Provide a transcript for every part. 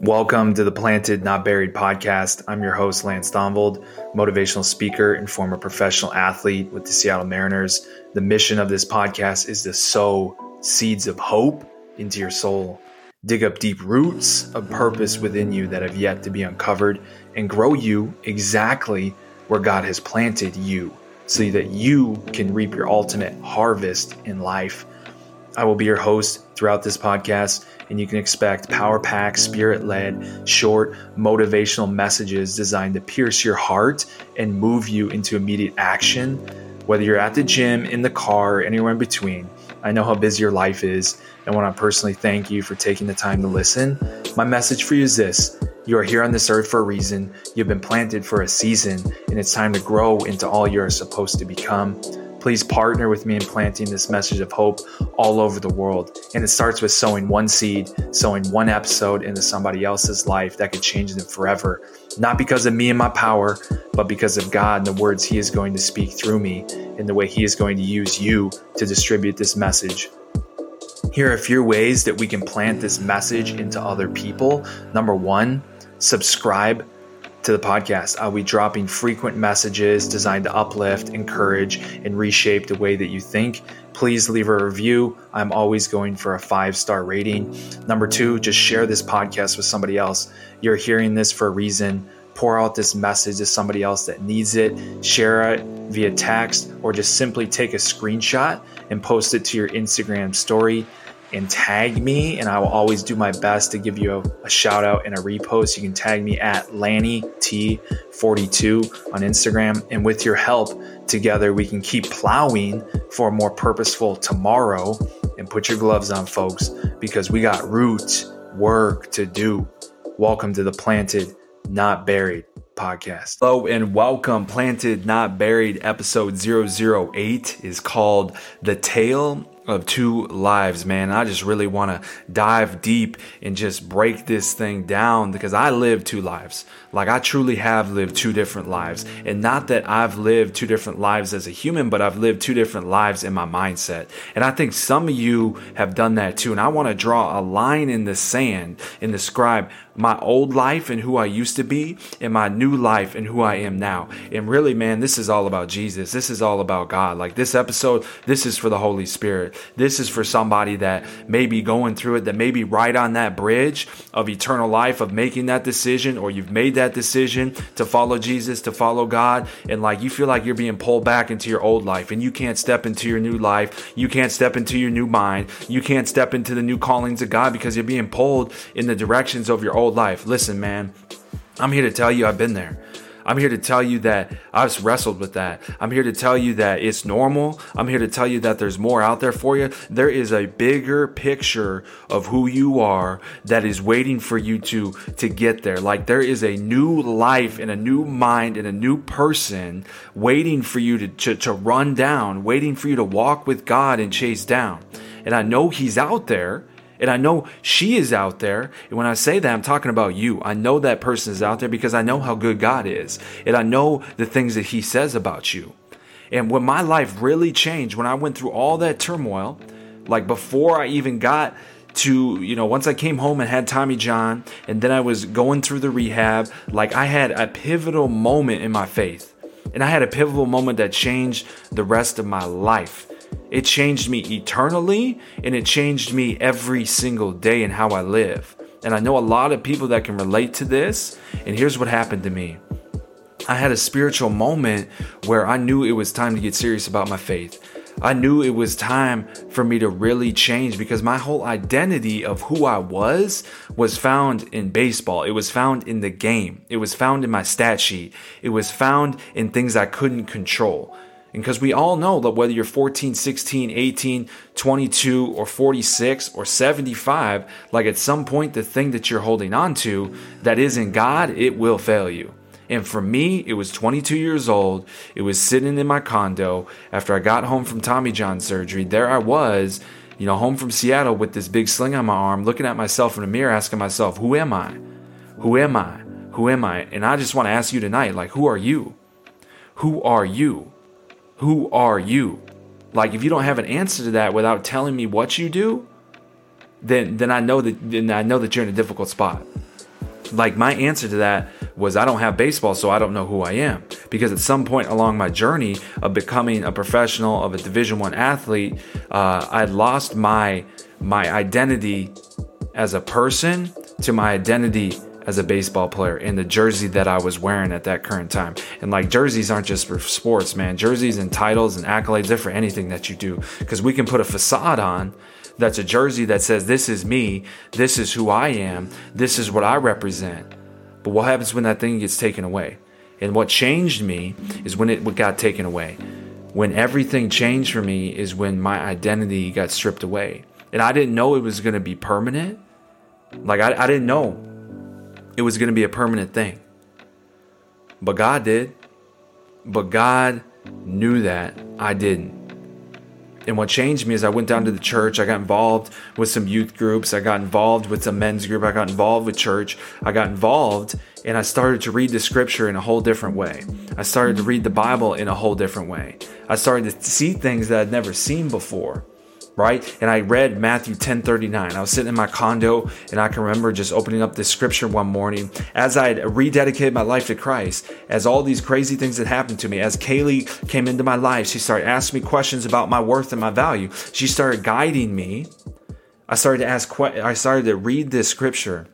Welcome to the Planted Not Buried podcast. I'm your host, Lance Thonvold, motivational speaker and former professional athlete with the Seattle Mariners. The mission of this podcast is to sow seeds of hope into your soul, dig up deep roots of purpose within you that have yet to be uncovered, and grow you exactly where God has planted you so that you can reap your ultimate harvest in life. I will be your host throughout this podcast, and you can expect power packed, spirit led, short, motivational messages designed to pierce your heart and move you into immediate action. Whether you're at the gym, in the car, anywhere in between, I know how busy your life is, and want to personally thank you for taking the time to listen. My message for you is this you are here on this earth for a reason. You've been planted for a season, and it's time to grow into all you're supposed to become. Please partner with me in planting this message of hope all over the world. And it starts with sowing one seed, sowing one episode into somebody else's life that could change them forever. Not because of me and my power, but because of God and the words He is going to speak through me and the way He is going to use you to distribute this message. Here are a few ways that we can plant this message into other people. Number one, subscribe to the podcast. I'll be dropping frequent messages designed to uplift, encourage, and reshape the way that you think. Please leave a review. I'm always going for a five star rating. Number two, just share this podcast with somebody else. You're hearing this for a reason. Pour out this message to somebody else that needs it. Share it via text or just simply take a screenshot and post it to your Instagram story and tag me, and I will always do my best to give you a, a shout out and a repost. You can tag me at Lanny T42 on Instagram, and with your help, together we can keep plowing for a more purposeful tomorrow. And put your gloves on, folks, because we got root work to do. Welcome to the Planted, Not Buried podcast. Hello and welcome. Planted, Not Buried, episode 008 is called The Tale of two lives, man. I just really want to dive deep and just break this thing down because I live two lives. Like I truly have lived two different lives. And not that I've lived two different lives as a human, but I've lived two different lives in my mindset. And I think some of you have done that too. And I want to draw a line in the sand and describe my old life and who I used to be and my new life and who I am now. And really, man, this is all about Jesus. This is all about God. Like this episode, this is for the Holy Spirit. This is for somebody that may be going through it, that may be right on that bridge of eternal life, of making that decision, or you've made that decision to follow Jesus, to follow God, and like you feel like you're being pulled back into your old life and you can't step into your new life. You can't step into your new mind. You can't step into the new callings of God because you're being pulled in the directions of your old life. Listen, man, I'm here to tell you I've been there. I'm here to tell you that I've wrestled with that. I'm here to tell you that it's normal. I'm here to tell you that there's more out there for you. There is a bigger picture of who you are that is waiting for you to to get there. Like there is a new life and a new mind and a new person waiting for you to, to, to run down, waiting for you to walk with God and chase down. And I know he's out there. And I know she is out there. And when I say that, I'm talking about you. I know that person is out there because I know how good God is. And I know the things that He says about you. And when my life really changed, when I went through all that turmoil, like before I even got to, you know, once I came home and had Tommy John, and then I was going through the rehab, like I had a pivotal moment in my faith. And I had a pivotal moment that changed the rest of my life. It changed me eternally and it changed me every single day in how I live. And I know a lot of people that can relate to this. And here's what happened to me I had a spiritual moment where I knew it was time to get serious about my faith. I knew it was time for me to really change because my whole identity of who I was was found in baseball. It was found in the game. It was found in my stat sheet. It was found in things I couldn't control. And because we all know that whether you're 14, 16, 18, 22, or 46, or 75, like at some point, the thing that you're holding on to that isn't God, it will fail you. And for me, it was 22 years old. It was sitting in my condo after I got home from Tommy John surgery. There I was, you know, home from Seattle with this big sling on my arm, looking at myself in the mirror, asking myself, Who am I? Who am I? Who am I? And I just want to ask you tonight, like, who are you? Who are you? Who are you? Like if you don't have an answer to that without telling me what you do, then then I know that then I know that you're in a difficult spot. like my answer to that was I don't have baseball, so I don't know who I am. Because at some point along my journey of becoming a professional of a Division One athlete, uh, I lost my my identity as a person to my identity as a baseball player in the jersey that I was wearing at that current time. And like jerseys aren't just for sports, man. Jerseys and titles and accolades, they're for anything that you do. Because we can put a facade on that's a jersey that says, This is me, this is who I am, this is what I represent. But what happens when that thing gets taken away? And what changed me is when it got taken away. When everything changed for me is when my identity got stripped away. And I didn't know it was going to be permanent. Like, I, I didn't know it was going to be a permanent thing. But God did. But God knew that I didn't. And what changed me is I went down to the church. I got involved with some youth groups. I got involved with some men's group. I got involved with church. I got involved and I started to read the scripture in a whole different way. I started to read the Bible in a whole different way. I started to see things that I'd never seen before right? And I read Matthew 10 39. I was sitting in my condo and I can remember just opening up this scripture one morning as I had rededicated my life to Christ, as all these crazy things had happened to me, as Kaylee came into my life, she started asking me questions about my worth and my value. She started guiding me. I started to ask, I started to read this scripture.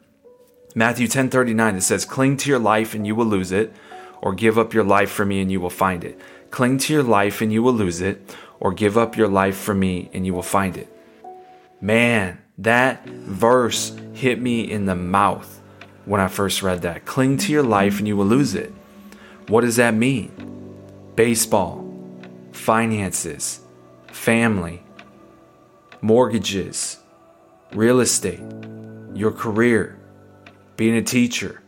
Matthew 10 39, it says, Cling to your life and you will lose it, or give up your life for me and you will find it. Cling to your life and you will lose it, or give up your life for me and you will find it. Man, that verse hit me in the mouth when I first read that. Cling to your life and you will lose it. What does that mean? Baseball, finances, family, mortgages, real estate, your career, being a teacher,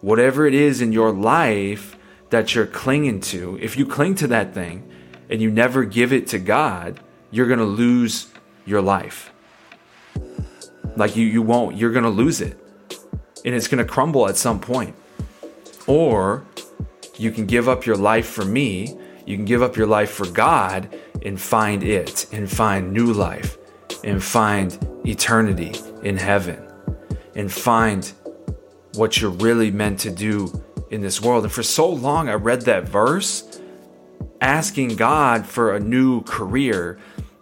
whatever it is in your life that you're clinging to, if you cling to that thing, and you never give it to God, you're going to lose your life. Like you you won't, you're going to lose it. And it's going to crumble at some point. Or you can give up your life for me, you can give up your life for God and find it and find new life and find eternity in heaven and find what you're really meant to do in this world. And for so long I read that verse asking God for a new career.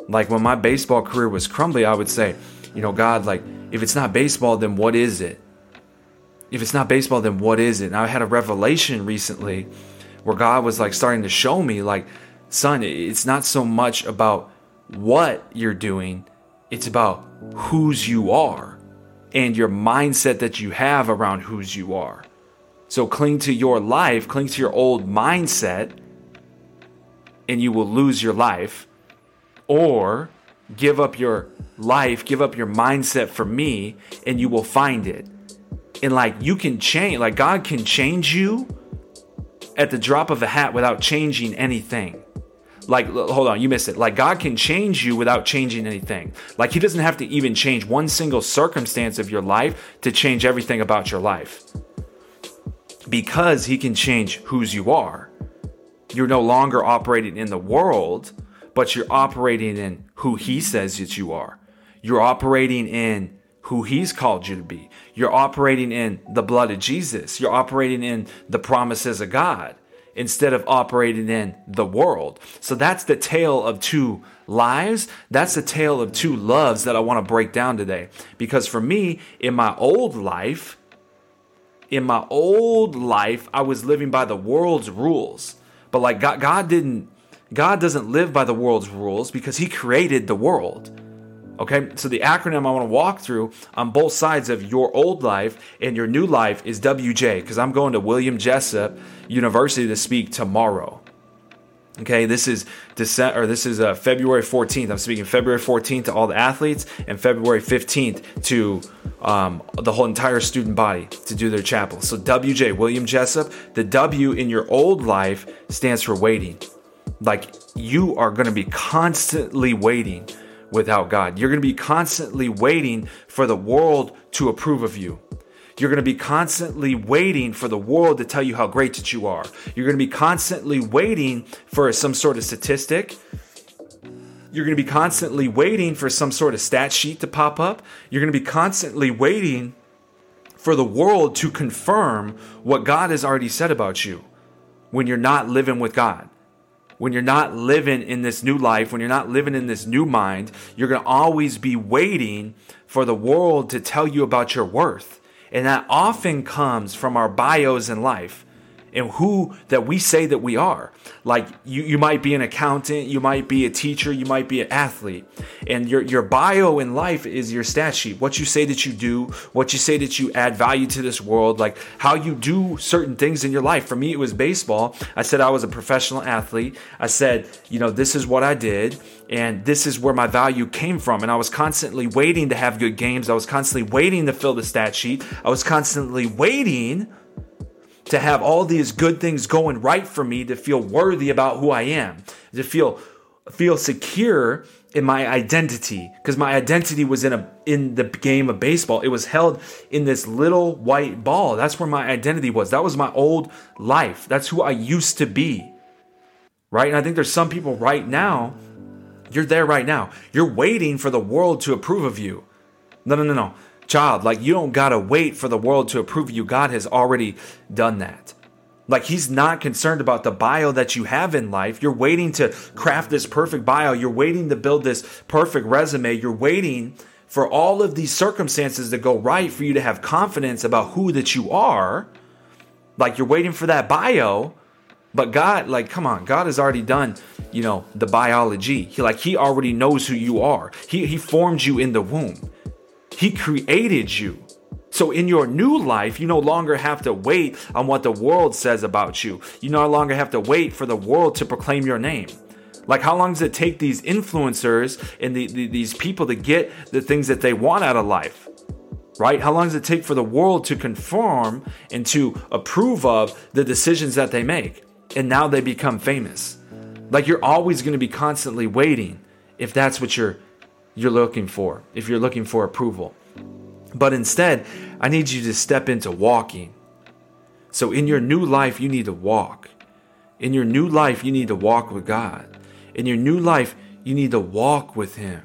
Like when my baseball career was crumbly, I would say, you know, God, like, if it's not baseball, then what is it? If it's not baseball, then what is it? And I had a revelation recently where God was like starting to show me, like, son, it's not so much about what you're doing, it's about whose you are and your mindset that you have around whose you are. So cling to your life, cling to your old mindset and you will lose your life, or give up your life, give up your mindset for me, and you will find it. And like you can change, like God can change you at the drop of a hat without changing anything. Like, hold on, you missed it. Like, God can change you without changing anything. Like, He doesn't have to even change one single circumstance of your life to change everything about your life. Because He can change whose you are you're no longer operating in the world, but you're operating in who He says that you are. You're operating in who He's called you to be. You're operating in the blood of Jesus. You're operating in the promises of God instead of operating in the world. So that's the tale of two lives. That's the tale of two loves that I want to break down today. Because for me, in my old life, in my old life, I was living by the world's rules. But like God, God didn't, God doesn't live by the world's rules because He created the world. Okay, so the acronym I want to walk through on both sides of your old life and your new life is WJ because I'm going to William Jessup University to speak tomorrow. Okay, this is December, or this is uh, February 14th. I'm speaking February 14th to all the athletes and February 15th to um, the whole entire student body to do their chapel. So WJ, William Jessup, the W in your old life stands for waiting. Like you are going to be constantly waiting without God. You're going to be constantly waiting for the world to approve of you. You're going to be constantly waiting for the world to tell you how great that you are. You're going to be constantly waiting for some sort of statistic. You're going to be constantly waiting for some sort of stat sheet to pop up. You're going to be constantly waiting for the world to confirm what God has already said about you when you're not living with God. When you're not living in this new life, when you're not living in this new mind, you're going to always be waiting for the world to tell you about your worth. And that often comes from our bios in life and who that we say that we are. Like you, you might be an accountant, you might be a teacher, you might be an athlete, and your your bio in life is your stat sheet. What you say that you do, what you say that you add value to this world, like how you do certain things in your life. For me, it was baseball. I said I was a professional athlete. I said, you know, this is what I did, and this is where my value came from. And I was constantly waiting to have good games. I was constantly waiting to fill the stat sheet. I was constantly waiting to have all these good things going right for me to feel worthy about who I am, to feel feel secure in my identity because my identity was in a in the game of baseball. It was held in this little white ball. That's where my identity was. That was my old life. That's who I used to be. Right? And I think there's some people right now you're there right now. You're waiting for the world to approve of you. No, no, no, no child. Like, you don't got to wait for the world to approve you. God has already done that. Like, He's not concerned about the bio that you have in life. You're waiting to craft this perfect bio. You're waiting to build this perfect resume. You're waiting for all of these circumstances to go right for you to have confidence about who that you are. Like, you're waiting for that bio. But God, like, come on, God has already done, you know, the biology. He like He already knows who you are. He He formed you in the womb. He created you. So in your new life, you no longer have to wait on what the world says about you. You no longer have to wait for the world to proclaim your name. Like, how long does it take these influencers and the, the, these people to get the things that they want out of life? Right? How long does it take for the world to conform and to approve of the decisions that they make? And now they become famous. Like, you're always going to be constantly waiting if that's what you're you're looking for, if you're looking for approval. But instead, I need you to step into walking. So in your new life, you need to walk. In your new life, you need to walk with God. In your new life, you need to walk with Him.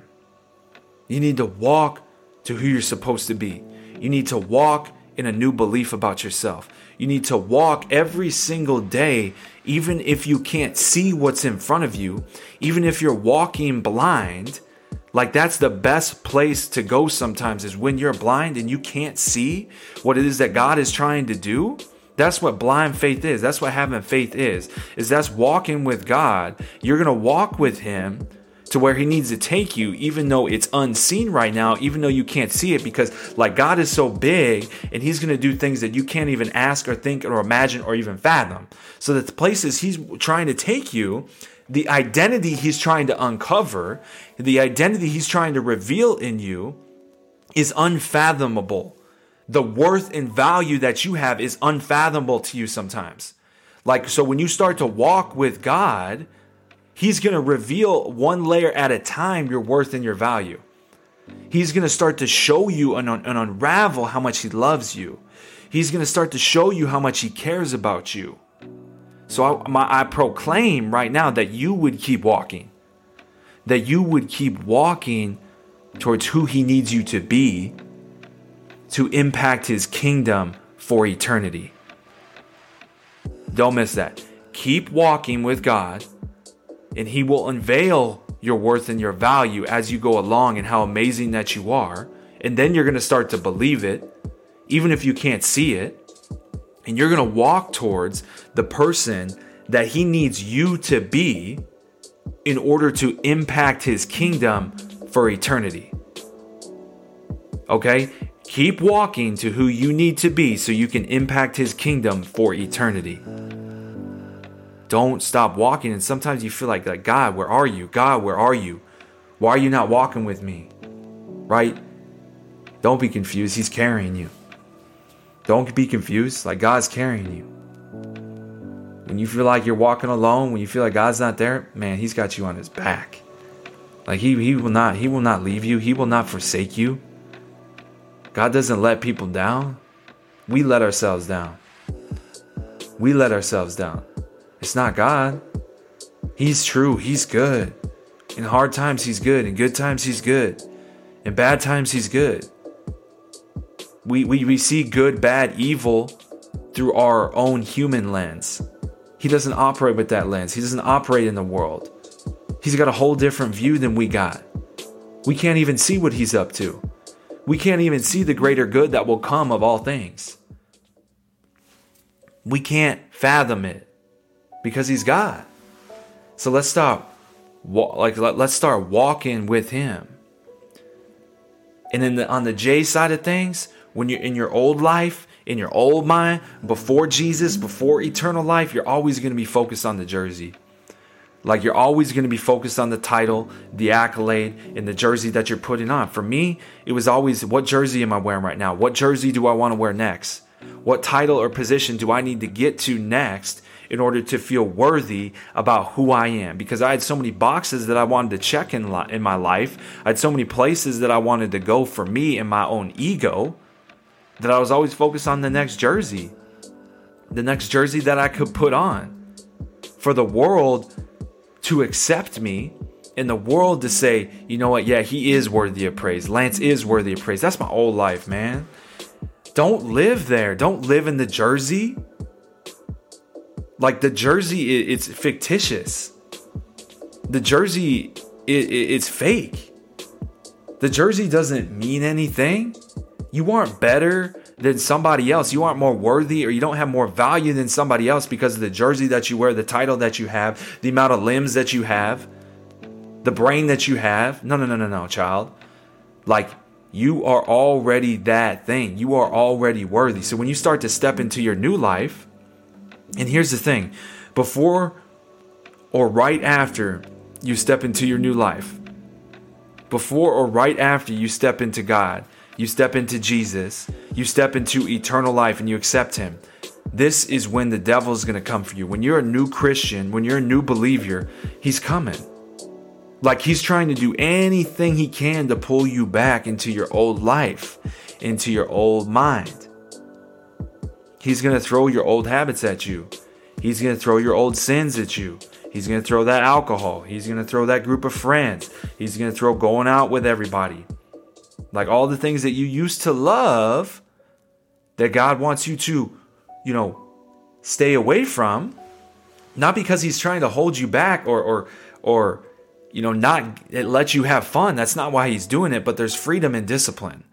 You need to walk to who you're supposed to be. You need to walk in a new belief about yourself. You need to walk every single day, even if you can't see what's in front of you, even if you're walking blind like that's the best place to go sometimes is when you're blind and you can't see what it is that God is trying to do. That's what blind faith is. That's what having faith is. Is that's walking with God. You're going to walk with him to where he needs to take you even though it's unseen right now, even though you can't see it because like God is so big and he's going to do things that you can't even ask or think or imagine or even fathom. So that the places he's trying to take you the identity he's trying to uncover, the identity he's trying to reveal in you is unfathomable. The worth and value that you have is unfathomable to you sometimes. Like, so when you start to walk with God, He's going to reveal one layer at a time your worth and your value. He's going to start to show you and, unravel how much He loves you. He's going to start to show you how much He cares about you. So I, my, I proclaim right now that you would keep walking, that you would keep walking towards who He needs you to be to impact His kingdom for eternity. Don't miss that. Keep walking with God, and He will unveil your worth and your value as you go along and how amazing that you are. And then you're going to start to believe it, even if you can't see it and you're going to walk towards the person that he needs you to be in order to impact his kingdom for eternity. Okay? Keep walking to who you need to be so you can impact his kingdom for eternity. Don't stop walking. And sometimes you feel like, like, God, where are you? God, where are you? Why are you not walking with me? Right? Don't be confused. He's carrying you. Don't be confused. Like God's carrying you. When you feel like you're walking alone, when you feel like God's not there, man, He's got you on His back. Like He He will not He will not leave you. He will not forsake you. God doesn't let people down. We let ourselves down. We let ourselves down. It's not God. He's true. He's good. In hard times, He's good. In good times, He's good. In bad times, He's good. We, we, we see good, bad, evil through our own human lens. He doesn't operate with that lens. He doesn't operate in the world. He's got a whole different view than we got. We can't even see what he's up to. We can't even see the greater good that will come of all things. We can't fathom it because he's God. So let's stop like let's start walking with him. And then the, on the J side of things, when you're in your old life, in your old mind, before Jesus, before eternal life, you're always going to be focused on the jersey. Like you're always going to be focused on the title, the accolade, and the jersey that you're putting on. For me, it was always what jersey am I wearing right now? What jersey do I want to wear next? What title or position do I need to get to next in order to feel worthy about who I am? Because I had so many boxes that I wanted to check in, in my life. I had so many places that I wanted to go for me and my own ego that I was always focused on the next jersey, the next jersey that I could put on. For the world to accept me in the world to say, you know what, yeah, he is worthy of praise. Lance is worthy of praise. That's my old life, man. Don't live there. Don't live in the jersey. Like the jersey, it's fictitious. The jersey, it's fake. The jersey doesn't mean anything. You aren't better than somebody else. You aren't more worthy or you don't have more value than somebody else because of the jersey that you wear, the title that you have, the amount of limbs that you have, the brain that you have. No, no, no, no, no, child. Like you are already that thing. You are already worthy. So when you start to step into your new life, and here's the thing before or right after you step into your new life, before or right after you step into God, you step into Jesus, you step into eternal life and you accept Him. This is when the devil is going to come for you. When you're a new Christian, when you're a new believer, he's coming. Like he's trying to do anything he can to pull you back into your old life, into your old mind. He's going to throw your old habits at you. He's going to throw your old sins at you. He's going to throw that alcohol. He's going to throw that group of friends. He's going to throw going out with everybody. Like all the things that you used to love that God wants you to, you know, stay away from, not because he's trying to hold you back or or or you know, not let you have fun. That's not why he's doing it, but there's freedom in discipline.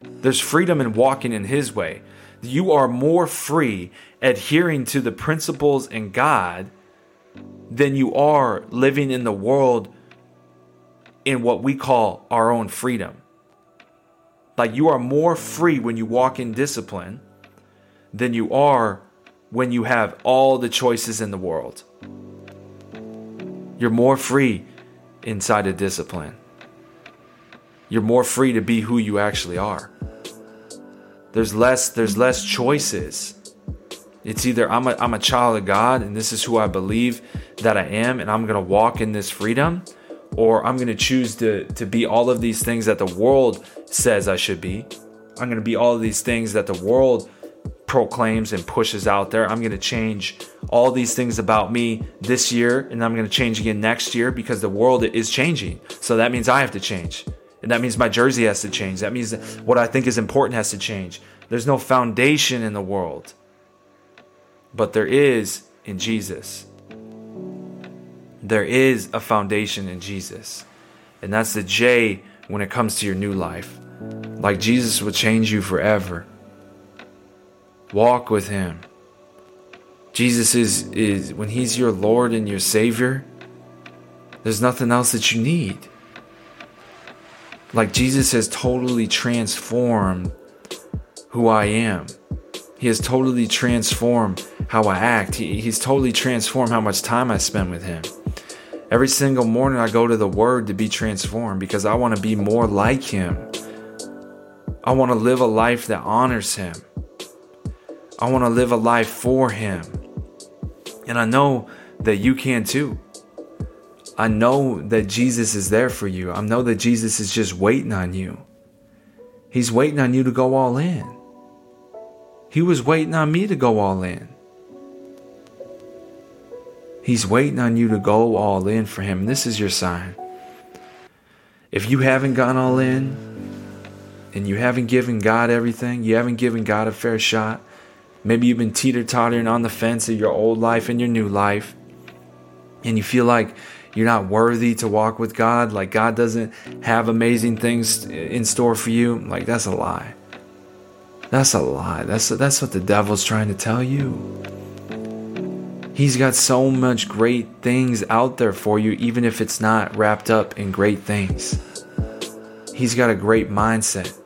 There's freedom in walking in his way. You are more free adhering to the principles in God than you are living in the world in what we call our own freedom. Like you are more free when you walk in discipline than you are when you have all the choices in the world. You're more free inside of discipline. You're more free to be who you actually are. There's less there's less choices. It's either I'm a, I'm a child of God and this is who I believe that I am and I'm going to walk in this freedom or I'm going to choose to to be all of these things that the world says I should be. I'm going to be all of these things that the world proclaims and pushes out there. I'm going to change all these things about me this year and I'm going to change again next year because the world is changing. So that means I have to change. And that means my jersey has to change. That means what I think is important has to change. There's no foundation in the world, but there is in Jesus. There is a foundation in Jesus. And that's the J when it comes to your new life. Like Jesus will change you forever. Walk with him. Jesus is is when he's your Lord and your Savior, there's nothing else that you need. Like Jesus has totally transformed who I am. He has totally transformed how I act. He, he's totally transformed how much time I spend with him. Every single morning, I go to the Word to be transformed because I want to be more like Him. I want to live a life that honors Him. I want to live a life for Him. And I know that you can too. I know that Jesus is there for you. I know that Jesus is just waiting on you. He's waiting on you to go all in. He was waiting on me to go all in. He's waiting on you to go all in for Him. This is your sign. If you haven't gone all in, and you haven't given God everything, you haven't given God a fair shot. Maybe you've been teeter tottering on the fence of your old life and your new life, and you feel like you're not worthy to walk with God, like God doesn't have amazing things in store for you. Like, that's a lie. That's a lie. That's, that's what the devil's trying to tell you. He's got so much great things out there for you, even if it's not wrapped up in great things. He's got a great mindset.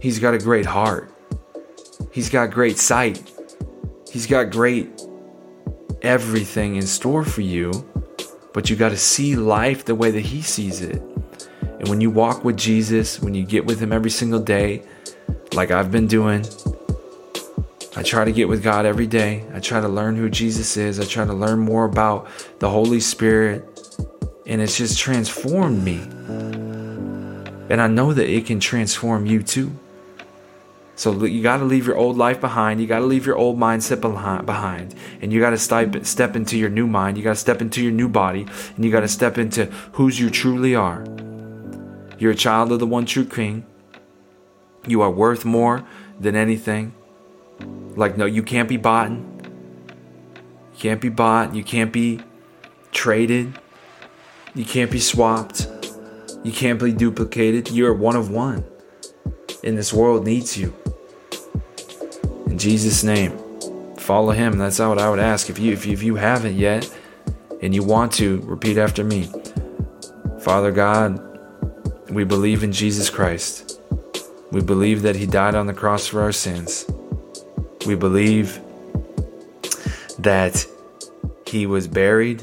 He's got a great heart. He's got great sight. He's got great everything in store for you, but you got to see life the way that He sees it. And when you walk with Jesus, when you get with Him every single day, like I've been doing, I try to get with God every day. I try to learn who Jesus is. I try to learn more about the Holy Spirit. And it's just transformed me. And I know that it can transform you too. So you got to leave your old life behind. You got to leave your old mindset behind. And you got to step, into your new mind. You got to step into your new body. And you got to step into whose you truly are. You're a child of the one true King. You are worth more than anything. Like, no, you can't be bought. You can't be bought. You can't be traded. You can't be swapped. You can't be duplicated. You're one of one. And this world needs you. In Jesus' name, follow him. That's what I would ask. If you if you, if you haven't yet and you want to, repeat after me. Father God, we believe in Jesus Christ. We believe that he died on the cross for our sins. We believe that he was buried,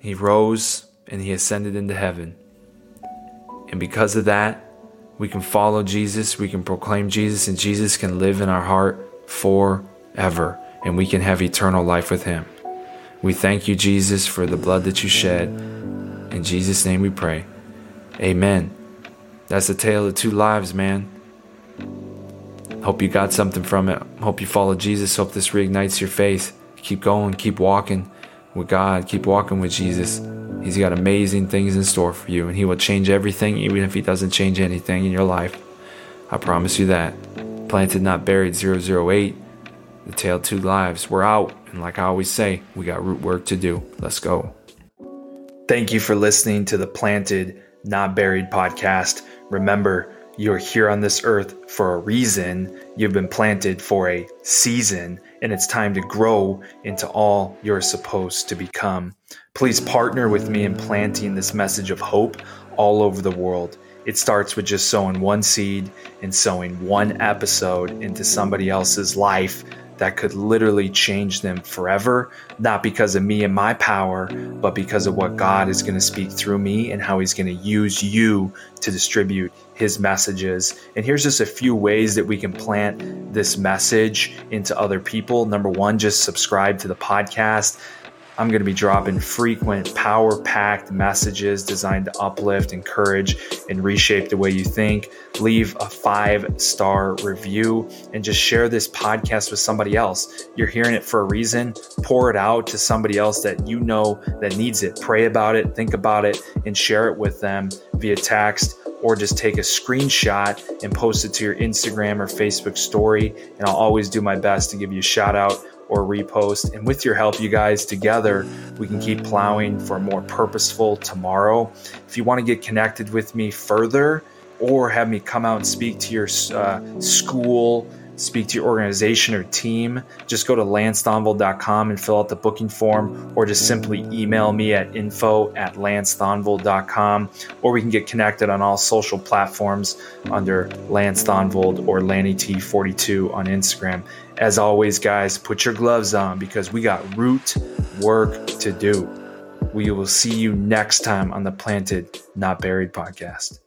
he rose, and he ascended into heaven. And because of that, we can follow Jesus, we can proclaim Jesus, and Jesus can live in our heart forever, and we can have eternal life with him. We thank you, Jesus, for the blood that you shed. In Jesus' name we pray. Amen. That's the tale of two lives, man. Hope you got something from it. Hope you follow Jesus. Hope this reignites your faith. Keep going, keep walking with God, keep walking with Jesus. He's got amazing things in store for you, and He will change everything, even if He doesn't change anything in your life. I promise you that. Planted, not buried, 008. The Tale Two Lives. We're out, and like I always say, we got root work to do. Let's go. Thank you for listening to the Planted, Not Buried podcast. Remember, you're here on this earth for a reason. You've been planted for a season, and it's time to grow into all you're supposed to become. Please partner with me in planting this message of hope all over the world. It starts with just sowing one seed and sowing one episode into somebody else's life that could literally change them forever, not because of me and my power, but because of what God is going to speak through me and how He's going to use you to distribute His messages. And here's just a few ways that we can plant this message into other people. Number one, just subscribe to the podcast. I'm going to be dropping frequent, power packed messages designed to uplift, encourage, and reshape the way you think. Leave a five star review and just share this podcast with somebody else. You're hearing it for a reason. Pour it out to somebody else that you know that needs it. Pray about it, think about it, and share it with them via text or just take a screenshot and post it to your Instagram or Facebook story. And I'll always do my best to give you a shout out or repost. And with your help, you guys together, we can keep plowing for a more purposeful tomorrow. If you want to get connected with me further or have me come out and speak to your uh, school, speak to your organization or team, just go to lancethonvold.com and fill out the booking form, or just simply email me at info at lancethonvold.com, or we can get connected on all social platforms under Lance Thonvold or LannyT42 on Instagram. As always, guys, put your gloves on because we got root work to do. We will see you next time on the Planted, Not Buried podcast.